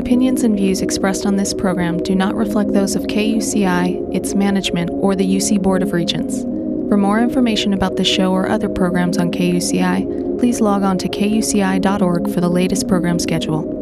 Opinions and views expressed on this program do not reflect those of KUCI, its management, or the UC Board of Regents. For more information about the show or other programs on KUCI, please log on to kuci.org for the latest program schedule.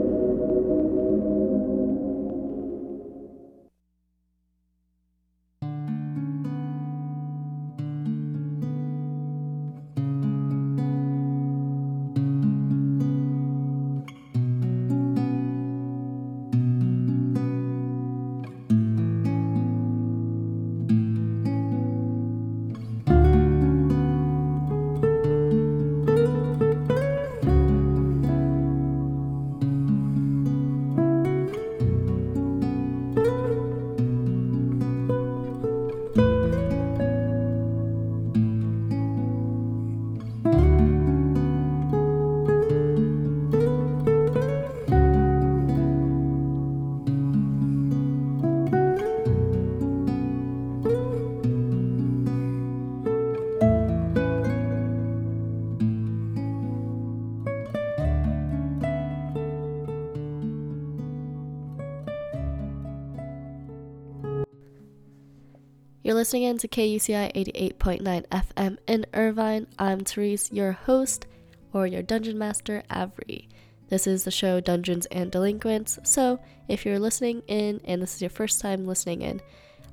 Listening in to KUCI 88.9 FM in Irvine. I'm Therese, your host or your dungeon master, Avery. This is the show Dungeons and Delinquents. So, if you're listening in and this is your first time listening in,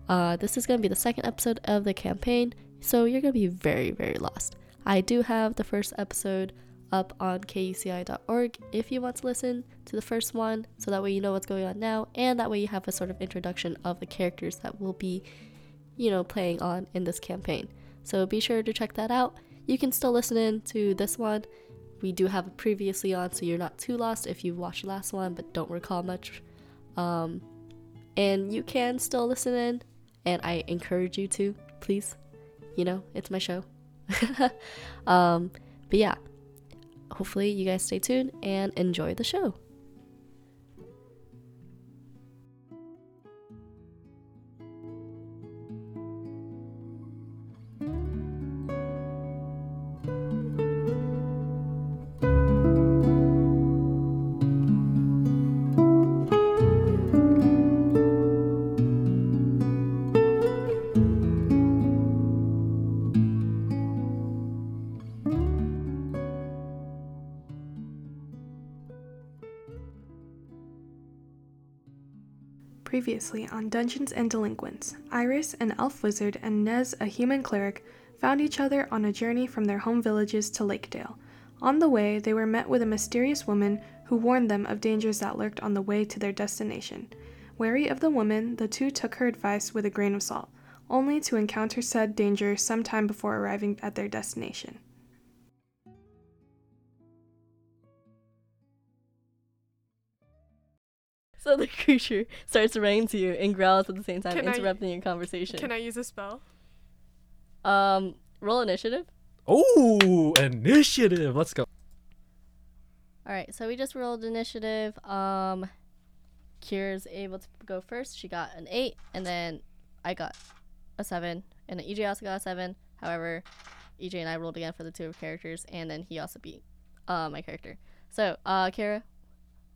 uh, this is going to be the second episode of the campaign. So, you're going to be very, very lost. I do have the first episode up on kuci.org if you want to listen to the first one, so that way you know what's going on now, and that way you have a sort of introduction of the characters that will be you know, playing on in this campaign. So be sure to check that out. You can still listen in to this one. We do have it previously on, so you're not too lost if you've watched the last one but don't recall much. Um, and you can still listen in, and I encourage you to, please. You know, it's my show. um, but yeah, hopefully you guys stay tuned and enjoy the show. Previously on Dungeons and Delinquents, Iris, an elf wizard, and Nez, a human cleric, found each other on a journey from their home villages to Lakedale. On the way, they were met with a mysterious woman who warned them of dangers that lurked on the way to their destination. Wary of the woman, the two took her advice with a grain of salt, only to encounter said danger some time before arriving at their destination. So the creature starts running to you and growls at the same time, Can I- interrupting your conversation. Can I use a spell? Um, roll initiative. Oh, initiative. Let's go. All right, so we just rolled initiative. Um, Kira's able to go first. She got an eight, and then I got a seven, and then EJ also got a seven. However, EJ and I rolled again for the two of characters, and then he also beat uh, my character. So, uh, Kira,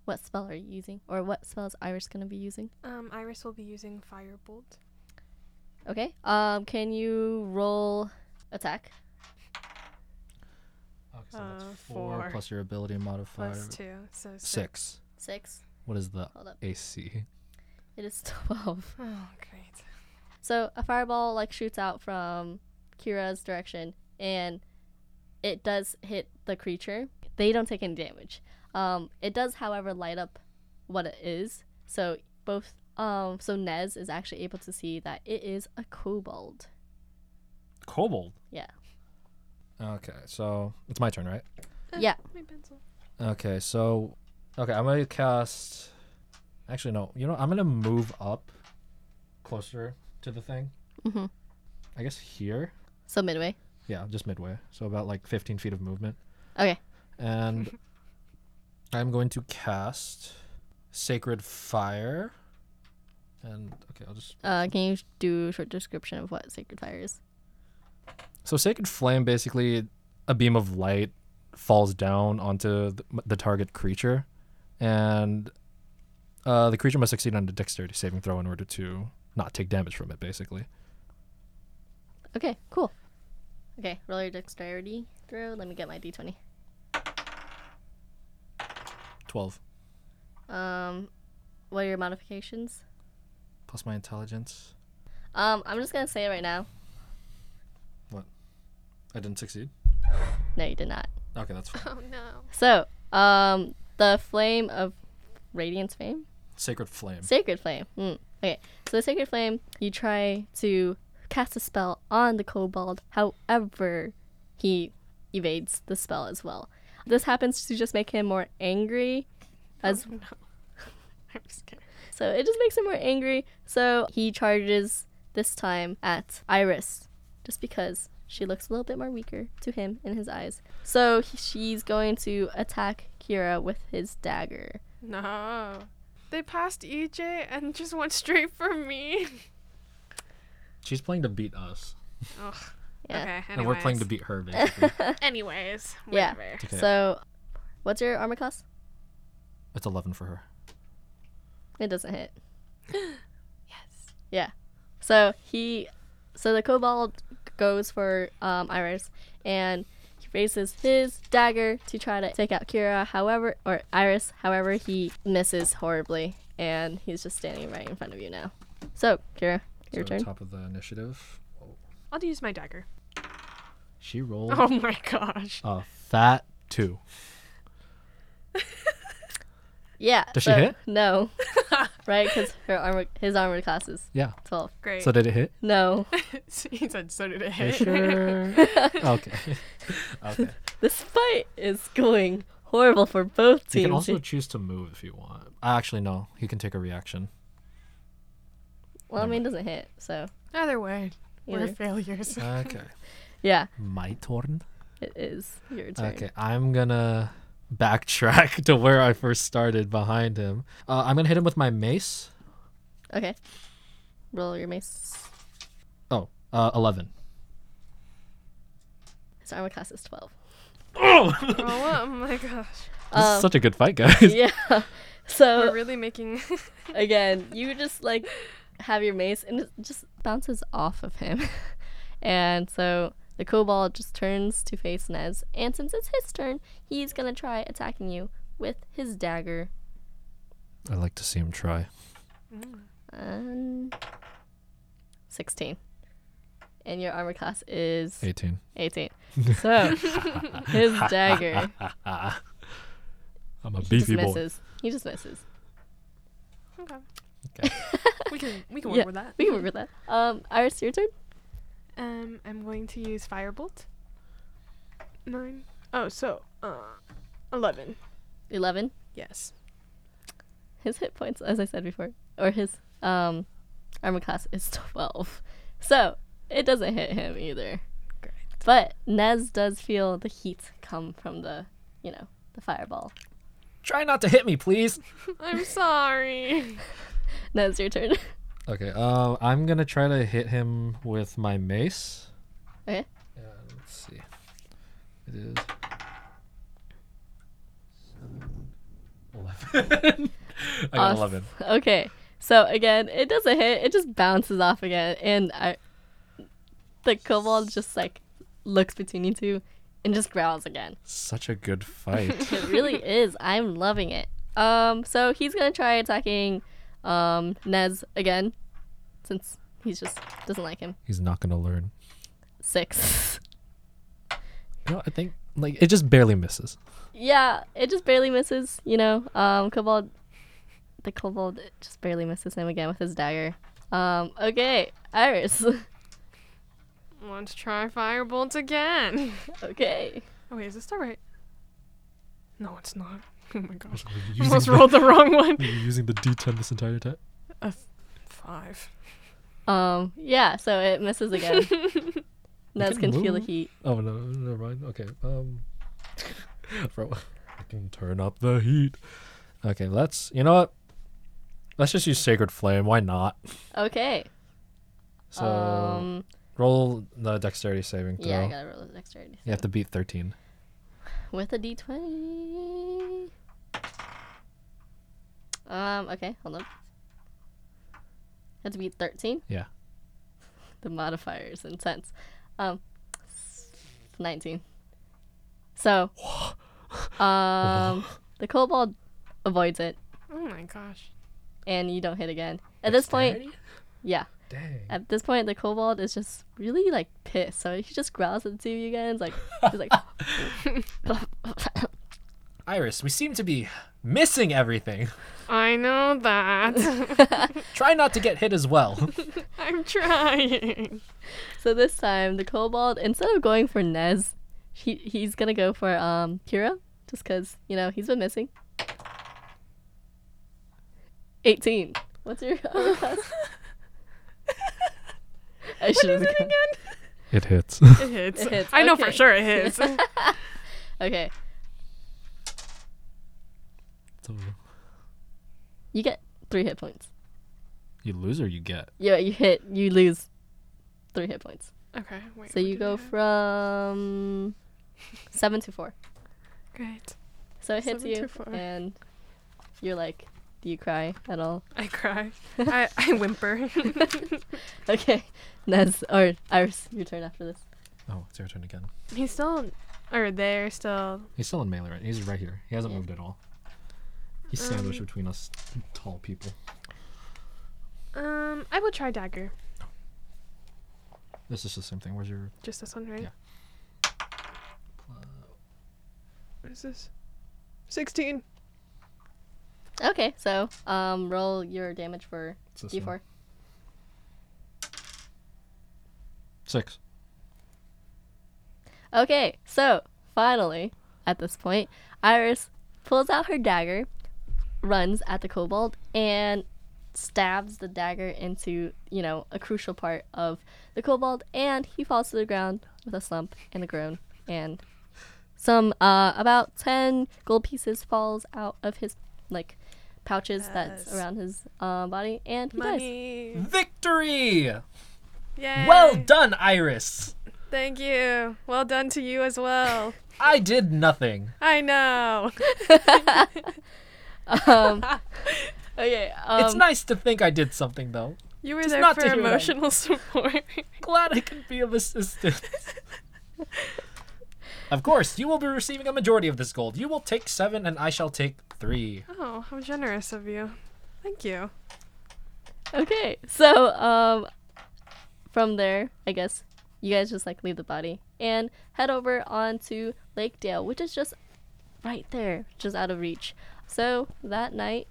what spell are you using, or what spell is Iris gonna be using? Um, Iris will be using Firebolt. Okay. Um, can you roll attack? Okay, so that's Uh, four four. plus your ability modifier. Plus two, so six. Six. Six. What is the Hold up. AC? It is twelve. Oh, great. So a fireball like shoots out from Kira's direction, and it does hit the creature. They don't take any damage. Um, it does, however, light up what it is. So both, um, so Nez is actually able to see that it is a kobold. Kobold. Yeah. Okay, so it's my turn, right? Yeah. My pencil. Okay, so okay, I'm gonna cast. Actually, no. You know, I'm gonna move up closer to the thing. Mm hmm I guess here. So midway. Yeah, just midway. So about like 15 feet of movement. Okay. And I'm going to cast Sacred Fire. And okay, I'll just Uh, can you do a short description of what sacred fire is? So Sacred Flame basically a beam of light falls down onto the, the target creature and Uh, the creature must succeed on a dexterity saving throw in order to not take damage from it, basically. Okay, cool. Okay, roll your dexterity throw. Let me get my d20. 12. Um, what are your modifications? Plus my intelligence. Um, I'm just gonna say it right now. What? I didn't succeed. No, you did not. Okay, that's fine. Oh no. So, um, the flame of radiance fame, Sacred Flame. sacred flame. Hmm. Okay, so the sacred flame, you try to cast a spell on the kobold. However, he evades the spell as well. This happens to just make him more angry, as Oh, no. I'm scared. So it just makes him more angry. So he charges this time at Iris, just because she looks a little bit more weaker to him in his eyes. So he, she's going to attack Kira with his dagger. No. They passed EJ and just went straight for me. She's playing to beat us. Ugh. Yeah. Okay. And we're playing to beat her, basically. Anyways. Yeah. Okay. So, what's your armor class? it's 11 for her. It doesn't hit. Yes. Yeah. So he, so the kobold goes for um, Iris, and he raises his dagger to try to take out Kira. However, or Iris. However, he misses horribly, and he's just standing right in front of you now. So Kira, your so turn. top of the initiative. I'll use my dagger. She rolled Oh my gosh. a fat two. Yeah. Does she so- hit? No. right, because her armor, his armor class is Yeah. twelve. Great. So did it hit? No. he said so did it Are you hit. sure? okay. okay. this fight is going horrible for both teams. You can also choose to move if you want. Uh, Actually, no. He can take a reaction. well, I mean, it doesn't hit, so Either way, we're failures. Okay. Yeah, My turn. it is your turn. Okay, I'm gonna backtrack to where I first started behind him. Uh, I'm gonna hit him with my mace. Okay. Roll your mace. Oh, uh, 11. His armor class is 12. Oh! oh, oh my gosh. This Um, is such a good fight, guys. yeah. So we're really making. again, you just like have your mace and it just bounces off of him. and so the kobold just turns to face Nez. And since it's his turn, he's going to try attacking you with his dagger. I like to see him try. Um, 16. And your armor class is 18. 18. So, his dagger I'm a beefy he just beefy boy. misses. He just misses. okay. Okay. We can we can work Yeah. with that. We can work with that. Um, Iris, your turn. Um, I'm going to use firebolt. Nine. Oh, so uh, eleven. 11. Yes. His hit points, as I said before, or his um armor class is 12. So, it doesn't hit him either. Great. But Nez does feel the heat come from the, you know, the fireball. Try not to hit me, please. I'm sorry. Nez, your turn. Okay, uh, I'm gonna try to hit him with my mace. Okay. Yeah, let's see. It is. Eleven. I got eleven. Okay. So again, it doesn't hit. It just bounces off again, and I, the kobold just like looks between you two, and just growls again. Such a good fight. It really is. I'm loving it. Um, so he's gonna try attacking, um, Nez again, since he's just doesn't like him. He's not gonna learn. Six. No, I think like it just barely misses. yeah, it just barely misses. You know, um, kobold, the kobold it just barely misses him again with his dagger. Um, okay, Iris. Let's try firebolt again. okay. Oh wait, is this the right? No, it's not. Oh my gosh. Using Almost the- rolled the wrong one. You're using the D10 this entire time. A f- five. Um, yeah, so it misses again. Nez can can feel the heat. Oh no, never mind. Okay. Um, bro, I can turn up the heat. Okay, let's. You know what? Let's just use Sacred Flame. Why not? Okay. So um, roll the Dexterity saving throw. yeah, I gotta roll the dexterity. you have to beat thirteen. With a d20. Um. Okay. Hold on. Had to be thirteen. Yeah. The modifier is intense. Um. Nineteen. So. um. The kobold avoids it, Oh my gosh. and you don't hit again. At this point, Dexterity? yeah. Dang. At this point, the kobold is just really like pissed. So he just growls at the two of you guys, like he's like, Iris, we seem to be missing everything. I know that. Try not to get hit as well. I'm trying. So this time, the kobold instead of going for Nez, he he's gonna go for um Kira, just cause you know he's been missing. Eighteen. What's your other class? I should have Again? it hits. It hits. It hits, I know for sure it hits. Okay, So, you get three hit points. you lose or you get? Yeah, you hit, you lose three hit points. okay. Wait, So you go from seven to four. Great. So it hits Seven you, and you're like, do you cry at all? I cry. I, I whimper. Okay, Nez or Iris, your turn after this. Oh, it's your turn again. He's still, or they're still. He's still in melee, right? He's right here. He hasn't Yeah. moved at all. He's sandwiched Um, between us tall people. Um, I will try dagger. This is the same thing. Where's your? Just this one, right? Yeah. What is this? Sixteen. Okay, so um, roll your damage for It's this D4. one. Six. Okay, so finally, at this point, Iris pulls out her dagger, runs at the kobold, and stabs the dagger into, you know, a crucial part of the kobold, and he falls to the ground with a slump and a groan, and some uh about 10 gold pieces falls out of his like pouches that's around his uh, body and he dies. Victory! Yay. Well done, Iris. Thank you. Well done to you as well. I did nothing. I know. um okay um, it's nice to think I did something, though. You were Just there not for to hear that. emotional support. Glad I can be of assistance. of course, you will be receiving a majority of this gold. You will take seven, and I shall take three. oh, how generous of you. Thank you. Okay, so um, from there, I guess you guys just like leave the body and head over onto Lake Dale, which is just right there, just out of reach. So that night,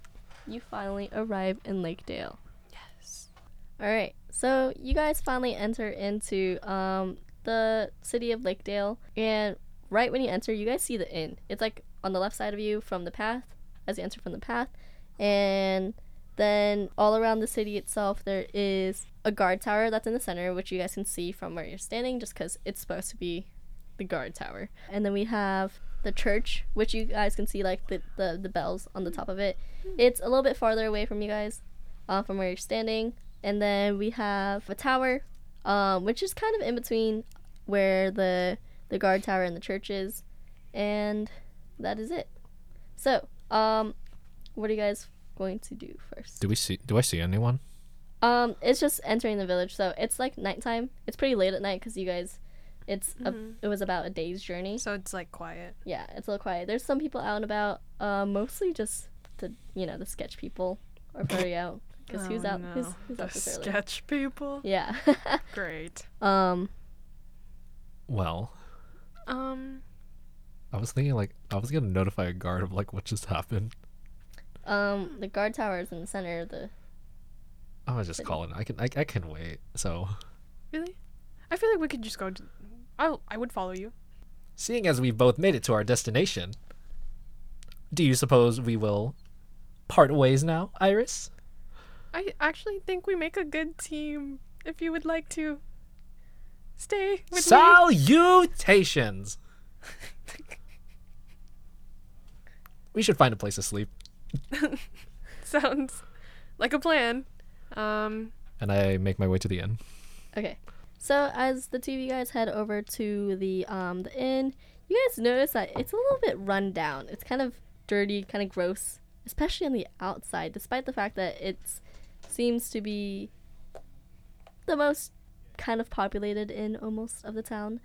you finally arrive in Lake Dale. Yes. All right, so you guys finally enter into um the city of Lake Dale, and right when you enter, you guys see the inn. It's like on the left side of you from the path, as you enter from the path, and then all around the city itself, there is a guard tower that's in the center, which you guys can see from where you're standing, just because it's supposed to be the guard tower. And then we have the church, which you guys can see like the the, the bells on the top of it. It's a little bit farther away from you guys, uh, from where you're standing. And then we have a tower, um, which is kind of in between where the the guard tower and the church is, and that is it. So, um, what are you guys going to do first? Do we see? Do I see anyone? Um, it's just entering the village, so it's like nighttime. It's pretty late at night because you guys, it's a, it was about a day's journey. So it's like quiet. Yeah, it's a little quiet. There's some people out and about, uh, mostly just the you know the sketch people are probably out because who's Oh, out? No. who's the out this early? sketch people. Yeah. Great. um. Well, Um. I was thinking like I was gonna notify a guard of like what just happened. Um. The guard tower is in the center of the. I was just calling. I can. I, I can wait. So, Really? I feel like we could just go. To, I I would follow you. seeing as we've both made it to our destination, do you suppose we will part ways now, Iris? I actually think we make a good team. If you would like to stay with me. Salutations. we should find a place to sleep. Sounds like a plan. Um. And I make my way to the inn. Okay. So as the two of you guys head over to the um the inn, you guys notice that it's a little bit run down. It's kind of dirty, kind of gross, especially on the outside, despite the fact that it seems to be the most kind of populated in almost of the town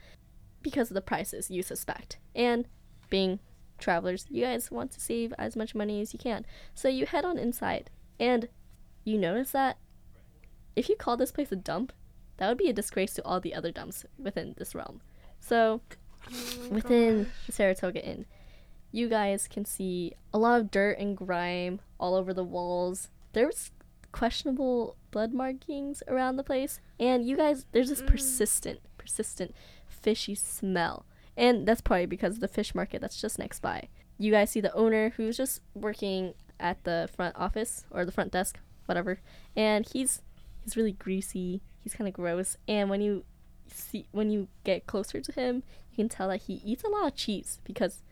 because of the prices you suspect. And being travelers, you guys want to save as much money as you can. So you head on inside and you notice that if you call this place a dump, that would be a disgrace to all the other dumps within this realm. So Oh within the Saratoga Inn, you guys can see a lot of dirt and grime all over the walls. There's questionable blood markings around the place, and you guys, there's this mm. persistent, persistent fishy smell. And that's probably because of the fish market that's just next by. You guys see the owner who's just working at the front office or the front desk, whatever, and he's he's really greasy. He's kind of gross, and when you see when you get closer to him, you can tell that he eats a lot of cheese because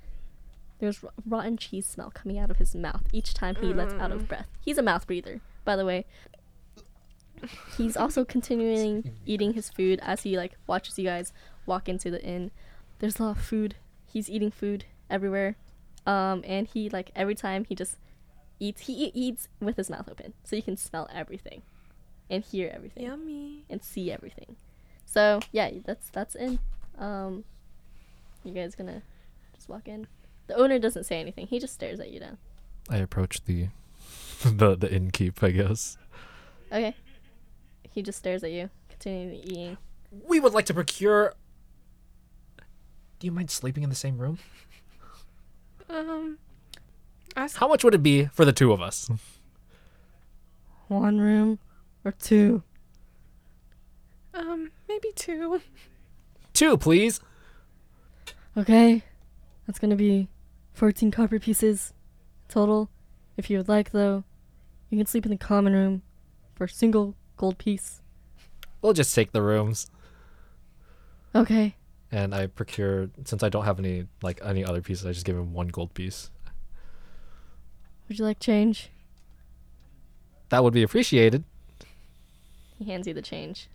there's rotten cheese smell coming out of his mouth each time he lets out of breath. He's a mouth breather, by the way. He's also continuing eating his food as he like watches you guys walk into the inn. There's a lot of food. He's eating food everywhere. Um and he like every time he just eats he eats with his mouth open so you can smell everything and hear everything Yummy. and see everything. So yeah, that's that's in. Um, you guys gonna just walk in? The owner doesn't say anything. He just stares at you down. I approach the the the innkeep, I guess. Okay. He just stares at you, continuing the eating. We would like to procure. Do you mind sleeping in the same room? Um, ask. How much would it be for the two of us? One room or two? Um, maybe two. Two, please. Okay. That's gonna be fourteen copper pieces total. If you would like, though, you can sleep in the common room for a single gold piece. We'll just take the rooms. Okay. And I procure since I don't have any like any other pieces, I just give him one gold piece. Would you like change? That would be appreciated. He hands you the change.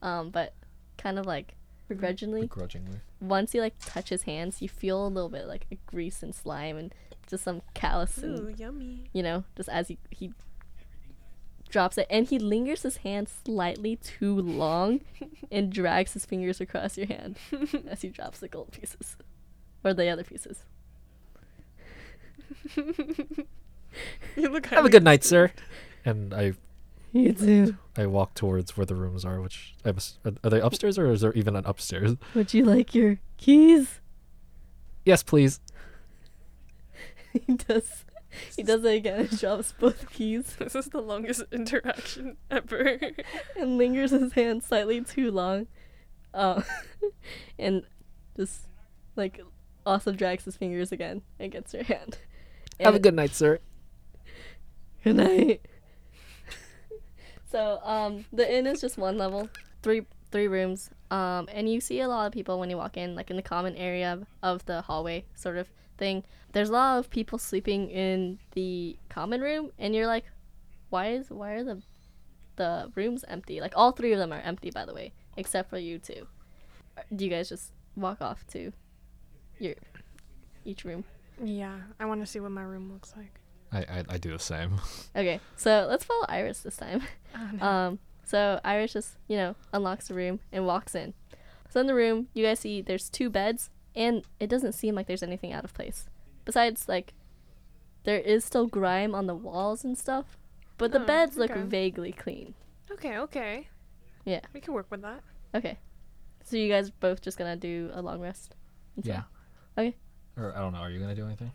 Um, but kind of like begrudgingly. Begrudgingly. Once you like touch his hands, you feel a little bit like a grease and slime and just some callus Ooh, and yummy. you know, just as he he drops it and he lingers his hand slightly too long and drags his fingers across your hand as he drops the gold pieces. Or the other pieces. You look. Have a good night, sir. And I You too. I walk towards where the rooms are, which I must, are, are they upstairs or is there even an upstairs? Would you like your keys? Yes, please. he does he does it again and drops both keys This is the longest interaction ever. and lingers his hand slightly too long. Uh, and just like also drags his fingers again against your hand. Have a And- good night, sir. Good night. So, um, the inn is just one level, three three rooms. Um, and you see a lot of people when you walk in, like in the common area of, of the hallway sort of thing. There's a lot of people sleeping in the common room, and you're like, why is why are the the rooms empty? Like all three of them are empty, by the way, except for you two. Do you guys just walk off to your each room? yeah, I want to see what my room looks like. I, I, I do the same. Okay, so let's follow Iris this time. Oh, no. Um, so Iris just, you know, unlocks the room and walks in. So in the room, you guys see there's two beds, and it doesn't seem like there's anything out of place. Besides, like, there is still grime on the walls and stuff, but the Oh, beds look vaguely clean. okay, okay. Yeah. We can work with that. Okay. So you guys both just gonna do a long rest? yeah. Okay. Or I don't know. Are you gonna do anything?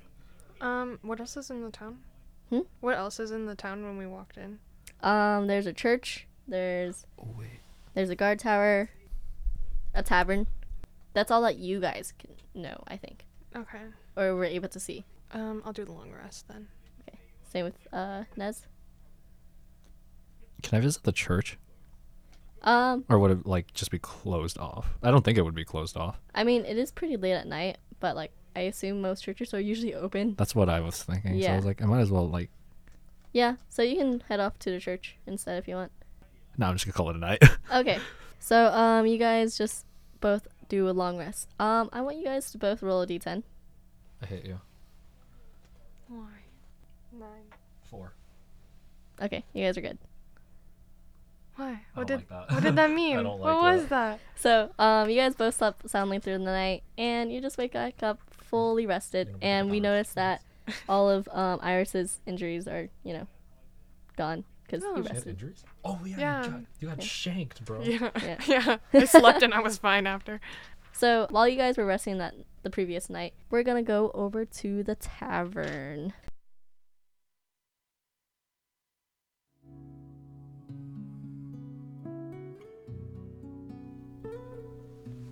Um, what else is in the town? Hmm? What else is in the town when we walked in? Um, there's a church. There's Oh wait. there's a guard tower, a tavern. That's all that you guys can know, I think, Okay. or we're able to see. Um, I'll do the long rest then. Okay. Same with uh Nez. Can I visit the church, Um, or would it like just be closed off? I don't think it would be closed off. I mean, it is pretty late at night, but like I assume most churches are usually open. That's what I was thinking. Yeah. So I was like, I might as well like. Yeah, so you can head off to the church instead if you want. No, I'm just gonna call it a night. Okay. So um you guys just both do a long rest. Um I want you guys to both roll a d10. I hate you. Why? Nine. Four. Okay, you guys are good. Why? I What don't did like that. what did that mean? don't what like was that? So, um, you guys both slept soundly through the night, and you just wake back up fully rested. And we noticed that all of um, Iris's injuries are, you know, gone because Oh. you She had rested. injuries? Oh yeah, Yeah. you got, you got Yeah. shanked, bro. Yeah. Yeah. Yeah. I slept and I was fine after. So while you guys were resting that the previous night, we're gonna go over to the tavern.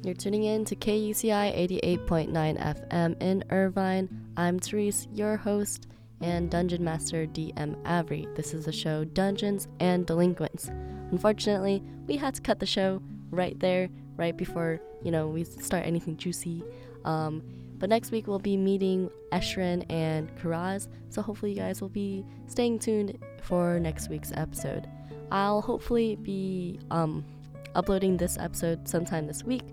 You're tuning in to KUCI 88.9 FM in Irvine. I'm Therese, your host and Dungeon Master DM Avery. This is the show Dungeons and Delinquents. Unfortunately, we had to cut the show right there, right before, you know, we start anything juicy. Um, but next week we'll be meeting Eshrin and Karaz, so hopefully you guys will be staying tuned for next week's episode. I'll hopefully be um, uploading this episode sometime this week.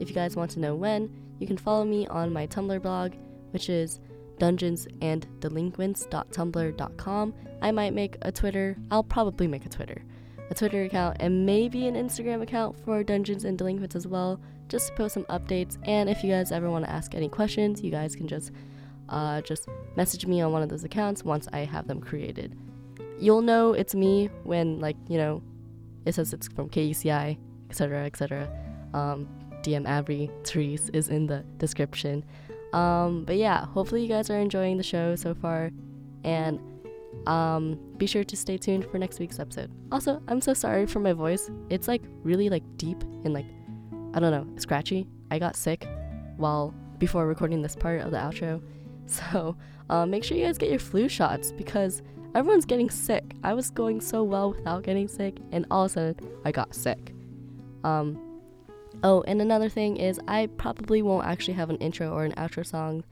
If you guys want to know when, you can follow me on my Tumblr blog, which is dungeonsanddelinquents.tumblr.com. I might make a Twitter, I'll probably make a Twitter, a Twitter account, and maybe an Instagram account for Dungeons and Delinquents as well, just to post some updates. And if you guys ever want to ask any questions, you guys can just uh, just message me on one of those accounts once I have them created. You'll know it's me when like you know it says it's from KUCI, etc., etc. Um, DM Avery Therese is in the description. Um, but yeah, hopefully you guys are enjoying the show so far, and um, be sure to stay tuned for next week's episode. Also, I'm so sorry for my voice. It's like really like deep and like I don't know, scratchy. I got sick while before recording this part of the outro, so uh, make sure you guys get your flu shots because everyone's getting sick. I was going so well without getting sick, and all of a sudden I got sick. Um, oh, and another thing is I probably won't actually have an intro or an outro song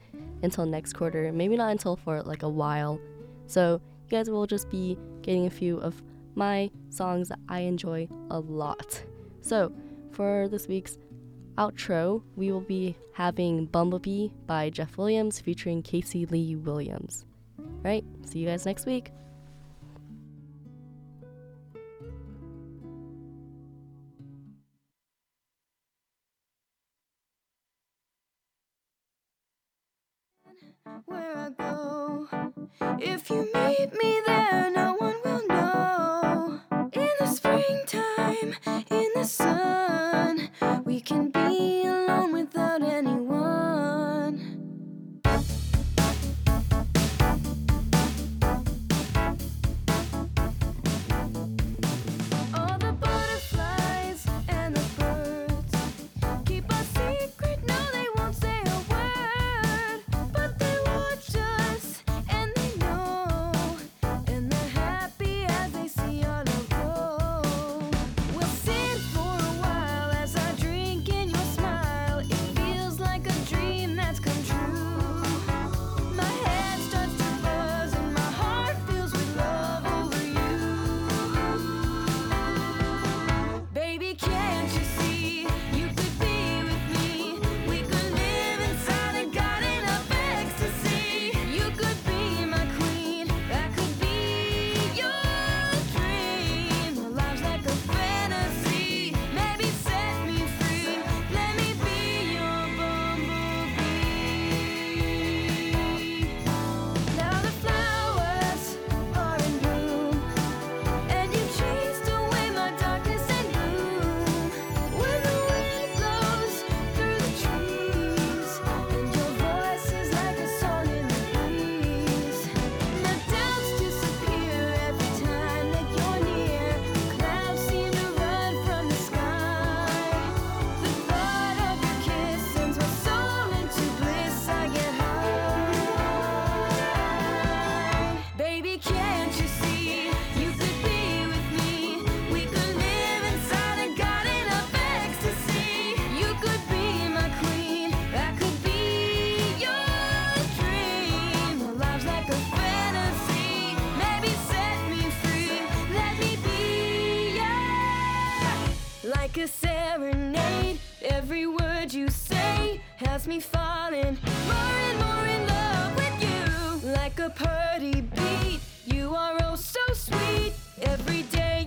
until next quarter. Maybe not until for like a while. So you guys will just be getting a few of my songs that I enjoy a lot. So for this week's outro, we will be having Bumblebee by Jeff Williams featuring Casey Lee Williams. Right? See you guys next week. Where I go. If you meet me there, falling more and more in love with you. Like a pretty beat. You are oh so sweet. Every day